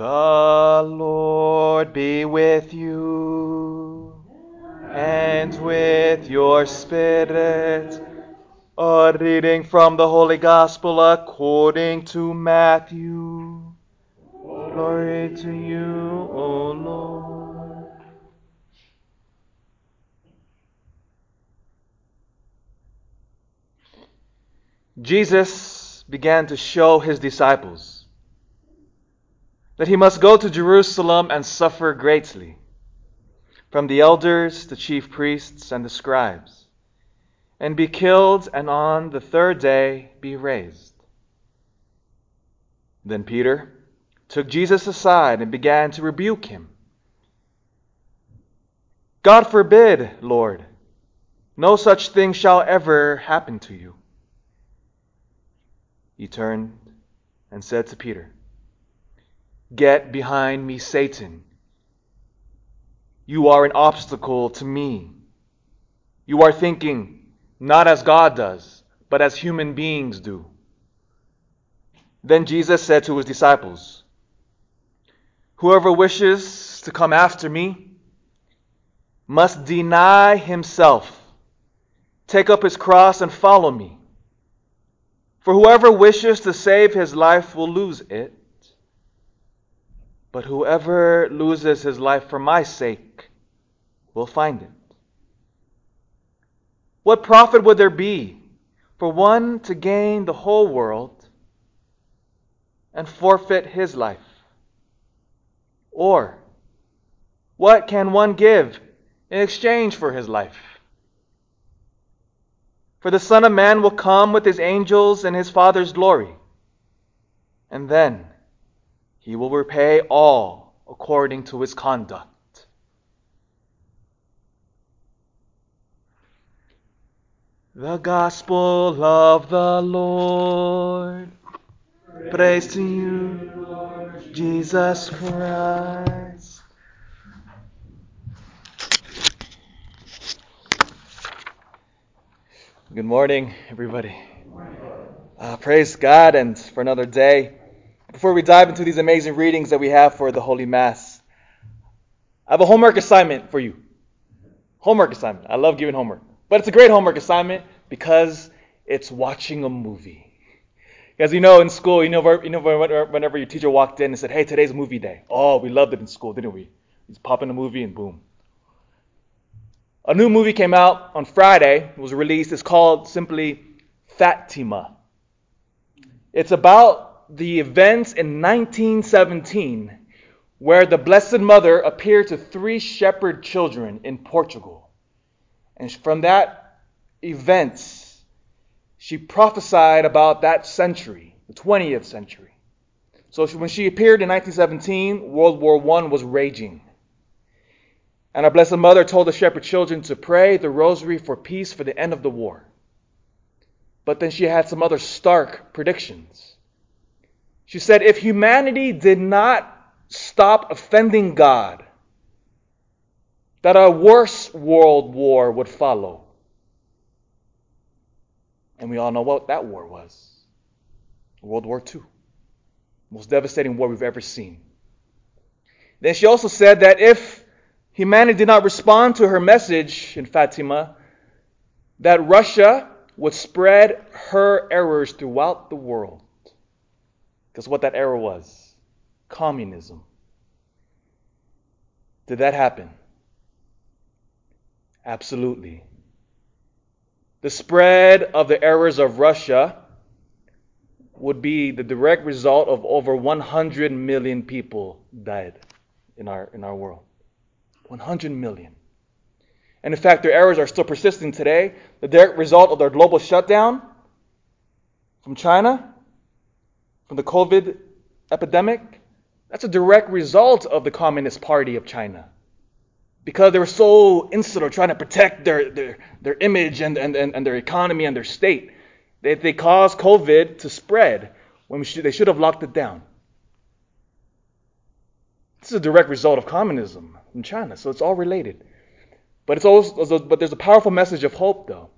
The Lord be with you and with your spirit. A reading from the Holy Gospel according to Matthew. Glory to you, O Lord. Jesus began to show his disciples that he must go to Jerusalem and suffer greatly from the elders, the chief priests, and the scribes, and be killed, and on the third day be raised. Then Peter took Jesus aside and began to rebuke him. God forbid, Lord, no such thing shall ever happen to you. He turned and said to Peter, Get behind me, Satan. You are an obstacle to me. You are thinking not as God does, but as human beings do. Then Jesus said to his disciples, Whoever wishes to come after me must deny himself, take up his cross, and follow me. For whoever wishes to save his life will lose it. But whoever loses his life for my sake will find it. What profit would there be for one to gain the whole world and forfeit his life? Or what can one give in exchange for his life? For the Son of Man will come with his angels in his Father's glory, and then he will repay all according to his conduct. The Gospel of the Lord. Praise to you, Jesus Christ. Good morning, everybody. Uh, praise God and for another day. Before we dive into these amazing readings that we have for the Holy Mass, I have a homework assignment for you. Homework assignment. I love giving homework. But it's a great homework assignment because it's watching a movie. As you know, in school, you know, you know, whenever your teacher walked in and said, "Hey, today's movie day." Oh, we loved it in school, didn't we? Just pop in a movie and boom. A new movie came out on Friday. It was released. It's called simply Fatima. It's about the events in 1917 where the Blessed Mother appeared to three shepherd children in Portugal. And from that event, she prophesied about that century, the 20th century. So when she appeared in 1917, World War I was raging. And our Blessed Mother told the shepherd children to pray the rosary for peace for the end of the war. But then she had some other stark predictions. She said if humanity did not stop offending God, that a worse world war would follow. And we all know what that war was World War II. Most devastating war we've ever seen. Then she also said that if humanity did not respond to her message in Fatima, that Russia would spread her errors throughout the world. Because what that error was communism. Did that happen? Absolutely. The spread of the errors of Russia would be the direct result of over 100 million people died in our, in our world. 100 million. And in fact, their errors are still persisting today. The direct result of their global shutdown from China, from the COVID epidemic, that's a direct result of the Communist Party of China because they were so insular, trying to protect their, their, their image and, and, and, their economy and their state, they, they caused COVID to spread when should, they should have locked it down. This is a direct result of communism in China, so it's all related. But it's also, but there's a powerful message of hope, though.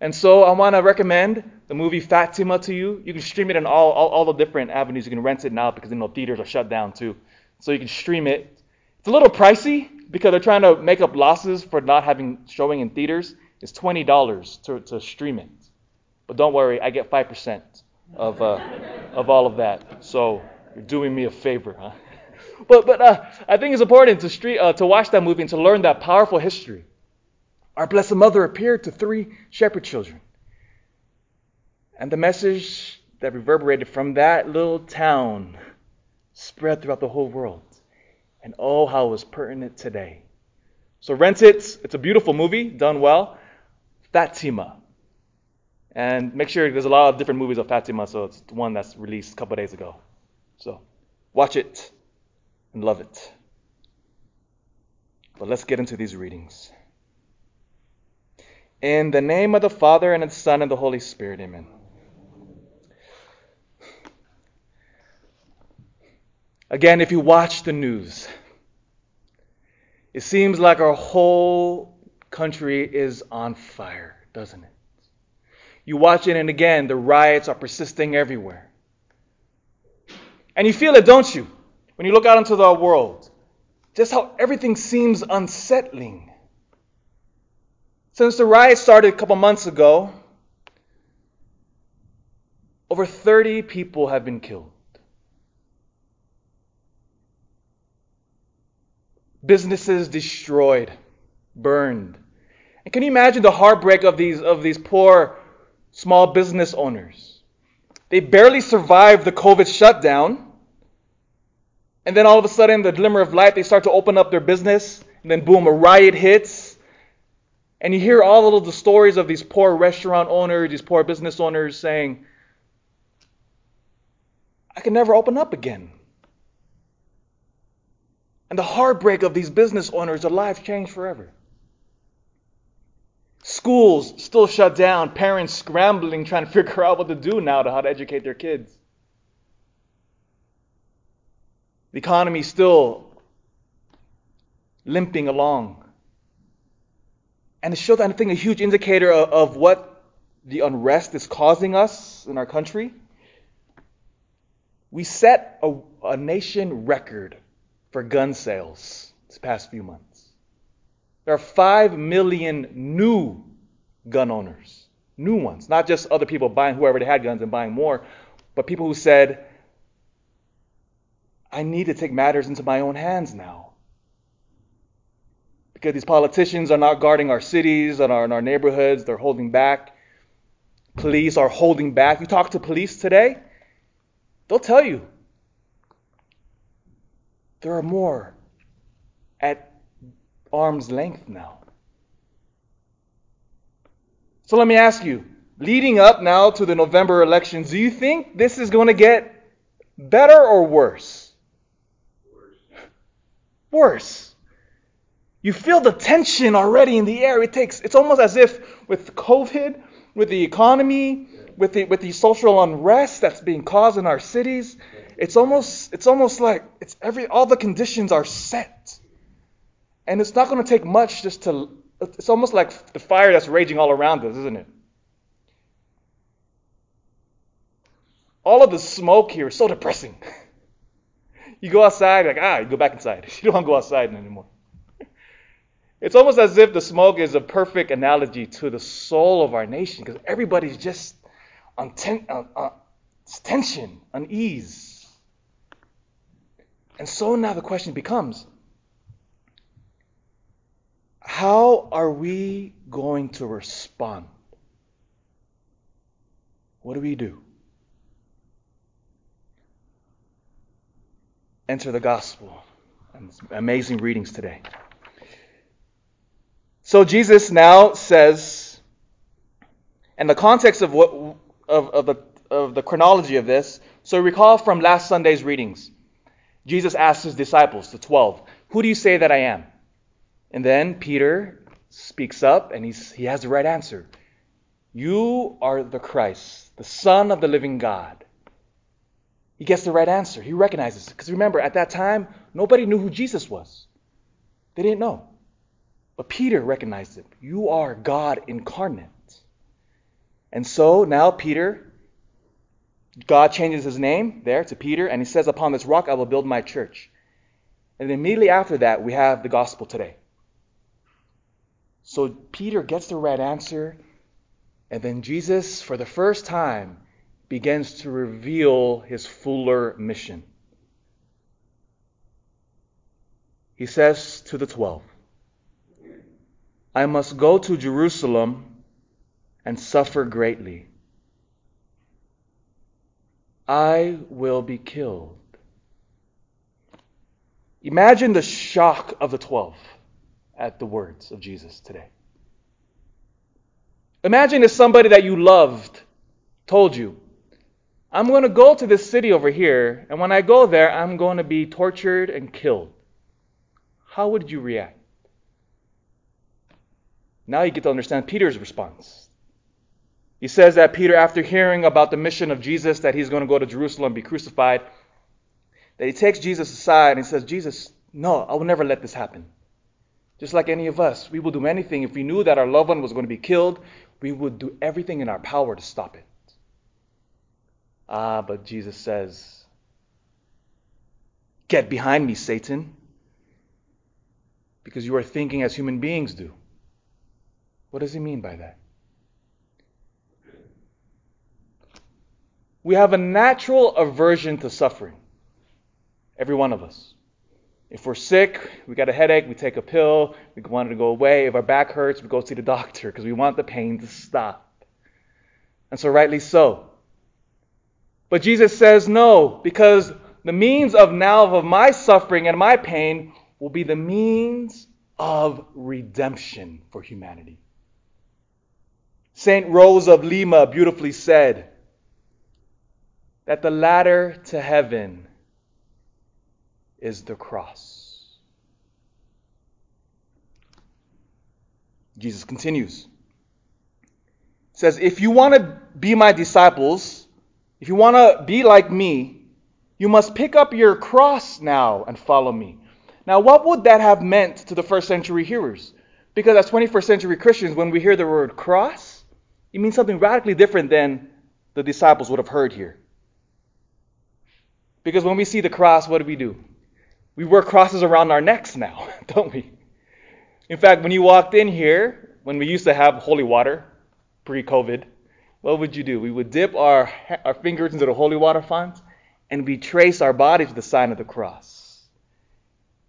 And so I want to recommend the movie Fatima to you. You can stream it in all, all, all the different avenues. You can rent it now because you know theaters are shut down too. so you can stream it. It's a little pricey because they're trying to make up losses for not having showing in theaters. It's twenty dollars to, to stream it. But don't worry, I get five percent of uh, of all of that. So you're doing me a favor, huh? But but uh, I think it's important to street, uh, to watch that movie and to learn that powerful history. Our Blessed Mother appeared to three shepherd children, and the message that reverberated from that little town spread throughout the whole world. And oh, how it was pertinent today. So rent it. It's a beautiful movie, done well. Fatima. And make sure there's a lot of different movies of Fatima, so it's the one that's released a couple days ago. So watch it and love it. But let's get into these readings. In the name of the Father, and of the Son, and the Holy Spirit, amen. Again, if you watch the news, it seems like our whole country is on fire, doesn't it? You watch it, and again, the riots are persisting everywhere. And you feel it, don't you? When you look out into the world, just how everything seems unsettling. Since the riot started a couple months ago, over 30 people have been killed. businesses destroyed, burned. And can you imagine the heartbreak of these, of these poor small business owners? They barely survived the COVID shutdown. And then all of a sudden, the glimmer of light, they start to open up their business. And then, boom, a riot hits. And you hear all of the stories of these poor restaurant owners, these poor business owners saying, I can never open up again. And the heartbreak of these business owners, their lives changed forever. Schools still shut down, parents scrambling, trying to figure out what to do now to how to educate their kids. The economy still limping along. And it showed, I think, a huge indicator of, of what the unrest is causing us in our country. We set a, a nation record for gun sales this past few months. There are 5 million new gun owners, new ones, not just other people buying whoever they had guns and buying more, but people who said, I need to take matters into my own hands now. Because these politicians are not guarding our cities and our, and our neighborhoods, they're holding back. Police are holding back. You talk to police today, they'll tell you there are more at arm's length now. So let me ask you, leading up now to the November elections, do you think this is going to get better or worse? Worse. Worse. You feel the tension already in the air. It takes it's almost as if with COVID, with the economy, with the with the social unrest that's being caused in our cities, it's almost it's almost like it's every all the conditions are set. And it's not going to take much just to it's almost like the fire that's raging all around us, isn't it? All of the smoke here is so depressing. you go outside, like, ah, you go back inside. You don't want to go outside anymore. It's almost as if the smoke is a perfect analogy to the soul of our nation because everybody's just on, ten, on, on tension, unease. And so now the question becomes how are we going to respond? What do we do? Enter the gospel. And amazing readings today. So Jesus now says, and the context of what of, of the of the chronology of this. So recall from last Sunday's readings. Jesus asked his disciples, the 12, Who do you say that I am? And then Peter speaks up and he's, he has the right answer. You are the Christ, the Son of the living God. He gets the right answer. He recognizes it. Because remember, at that time, nobody knew who Jesus was. They didn't know. But Peter recognized him. You are God incarnate. And so now Peter God changes his name there to Peter, and he says, Upon this rock I will build my church. And immediately after that, we have the gospel today. So Peter gets the right answer, and then Jesus, for the first time, begins to reveal his fuller mission. He says to the twelve, I must go to Jerusalem and suffer greatly. I will be killed. Imagine the shock of the twelve at the words of Jesus today. Imagine if somebody that you loved told you, I'm going to go to this city over here, and when I go there, I'm going to be tortured and killed. How would you react? Now you get to understand Peter's response. He says that Peter, after hearing about the mission of Jesus, that he's going to go to Jerusalem and be crucified, that he takes Jesus aside and says, Jesus, no, I will never let this happen. Just like any of us, we will do anything. If we knew that our loved one was going to be killed, we would do everything in our power to stop it. Ah, but Jesus says, Get behind me, Satan, because you are thinking as human beings do. What does he mean by that? We have a natural aversion to suffering. Every one of us. If we're sick, we got a headache, we take a pill, we want it to go away. If our back hurts, we go see the doctor because we want the pain to stop. And so, rightly so. But Jesus says no, because the means of now of my suffering and my pain will be the means of redemption for humanity. St. Rose of Lima beautifully said that the ladder to heaven is the cross. Jesus continues. says, If you want to be my disciples, if you want to be like me, you must pick up your cross now and follow me. Now, what would that have meant to the first century hearers? Because as 21st century Christians, when we hear the word cross, it means something radically different than the disciples would have heard here. Because when we see the cross, what do we do? We wear crosses around our necks now, don't we? In fact, when you walked in here, when we used to have holy water, pre COVID, what would you do? We would dip our, our fingers into the holy water font and we trace our body to the sign of the cross.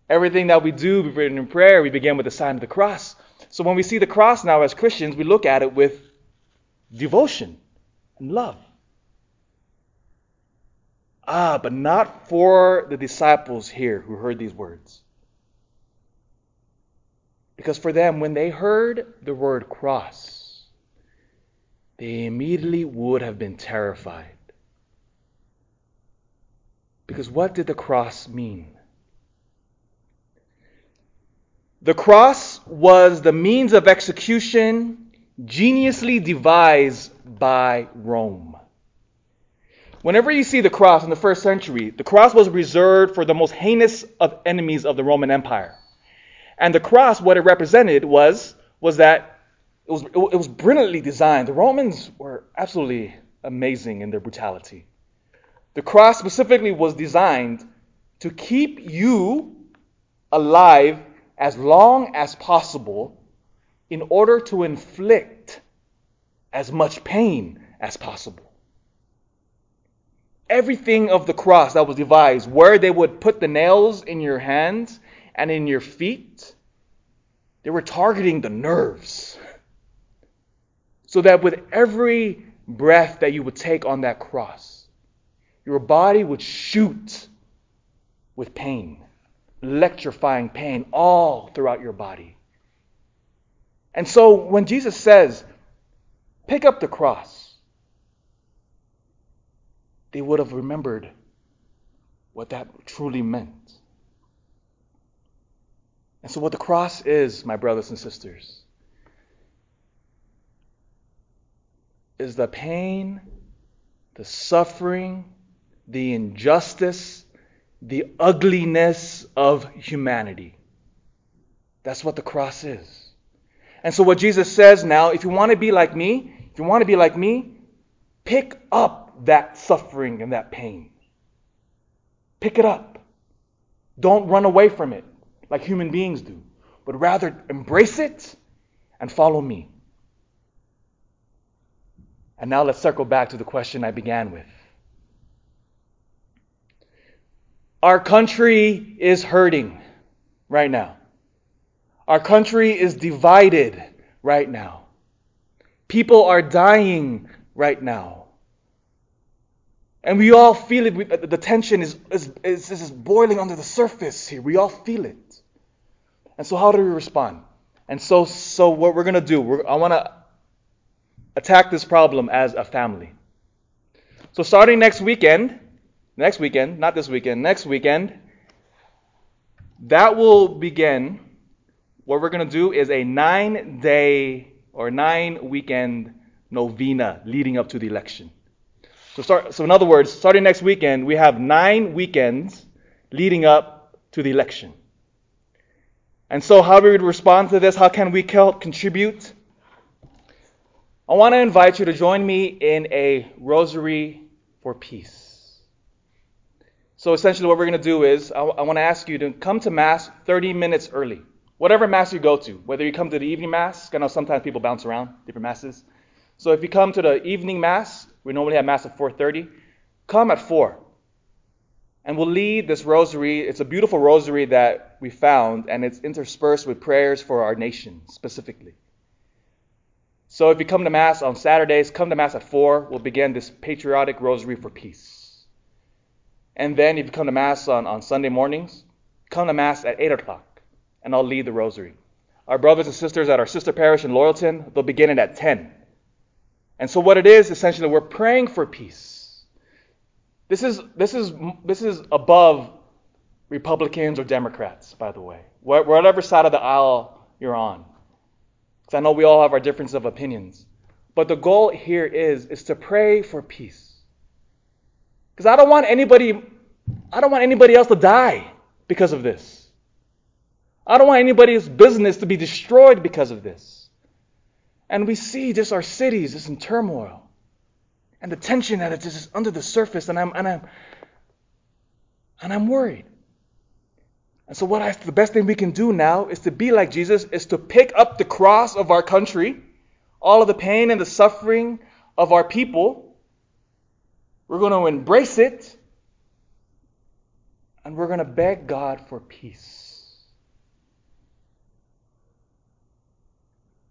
Everything that we do before in prayer, we begin with the sign of the cross. So when we see the cross now as Christians, we look at it with devotion and love. Ah, but not for the disciples here who heard these words. Because for them, when they heard the word cross, they immediately would have been terrified. Because what did the cross mean? The cross was the means of execution geniusly devised by Rome. Whenever you see the cross in the first century, the cross was reserved for the most heinous of enemies of the Roman Empire. And the cross, what it represented was, was that it was, it was brilliantly designed. The Romans were absolutely amazing in their brutality. The cross specifically was designed to keep you alive as long as possible in order to inflict as much pain as possible everything of the cross that was devised, where they would put the nails in your hands and in your feet, they were targeting the nerves. So that with every breath that you would take on that cross, your body would shoot with pain, electrifying pain all throughout your body. And so when Jesus says, pick up the cross, they would have remembered what that truly meant. And so, what the cross is, my brothers and sisters, is the pain, the suffering, the injustice, the ugliness of humanity. That's what the cross is. And so, what Jesus says now, if you want to be like me, if you want to be like me, pick up that suffering and that pain. Pick it up. Don't run away from it like human beings do, but rather embrace it and follow me. And now let's circle back to the question I began with. Our country is hurting right now. Our country is divided right now. People are dying right now. And we all feel it. The tension is, is, is, is boiling under the surface here. We all feel it. And so, how do we respond? And so, so what we're going to do, I want to attack this problem as a family. So, starting next weekend, next weekend, not this weekend, next weekend, that will begin. What we're going to do is a nine day or nine weekend novena leading up to the election. So, start, so in other words, starting next weekend, we have nine weekends leading up to the election. And so, how we respond to this? How can we help contribute? I want to invite you to join me in a rosary for peace. So, essentially, what we're going to do is I, I want to ask you to come to Mass 30 minutes early. Whatever Mass you go to, whether you come to the evening Mass, I know sometimes people bounce around different Masses. So, if you come to the evening Mass, we normally have Mass at 4:30. Come at 4. And we'll lead this rosary. It's a beautiful rosary that we found, and it's interspersed with prayers for our nation specifically. So if you come to Mass on Saturdays, come to Mass at 4. We'll begin this patriotic rosary for peace. And then if you come to Mass on, on Sunday mornings, come to Mass at 8 o'clock, and I'll lead the rosary. Our brothers and sisters at our sister parish in Loyalton, they'll begin it at 10. And so what it is, essentially, we're praying for peace. This is, this is, this is above Republicans or Democrats, by the way. Whatever side of the aisle you're on. Because I know we all have our differences of opinions. But the goal here is, is to pray for peace. Because I don't want anybody, I don't want anybody else to die because of this. I don't want anybody's business to be destroyed because of this. And we see just our cities just in turmoil. And the tension that is just under the surface, and I'm and I'm and I'm worried. And so, what I, the best thing we can do now is to be like Jesus, is to pick up the cross of our country, all of the pain and the suffering of our people. We're going to embrace it, and we're going to beg God for peace.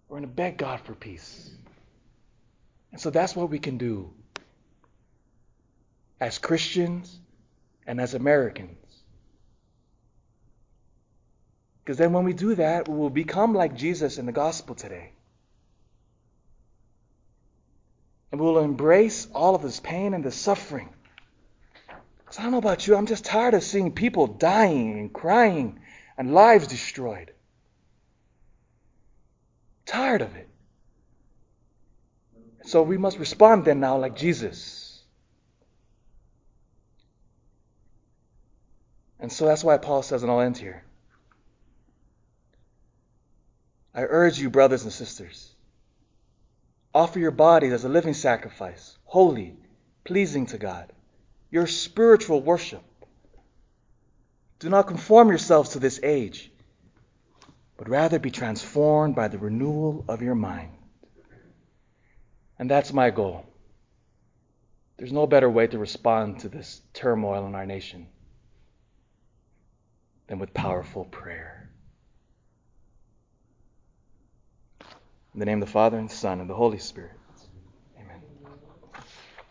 We're going to beg God for peace. And so that's what we can do as Christians and as Americans. Because then when we do that, we will become like Jesus in the gospel today. And we will embrace all of this pain and this suffering. Because I don't know about you, I'm just tired of seeing people dying and crying and lives destroyed. Tired of it. So we must respond then now like Jesus. And so that's why Paul says, and I'll end here. I urge you, brothers and sisters, offer your bodies as a living sacrifice, holy, pleasing to God, your spiritual worship. Do not conform yourselves to this age, but rather be transformed by the renewal of your mind. And that's my goal. There's no better way to respond to this turmoil in our nation than with powerful prayer. In the name of the Father, and the Son, and the Holy Spirit.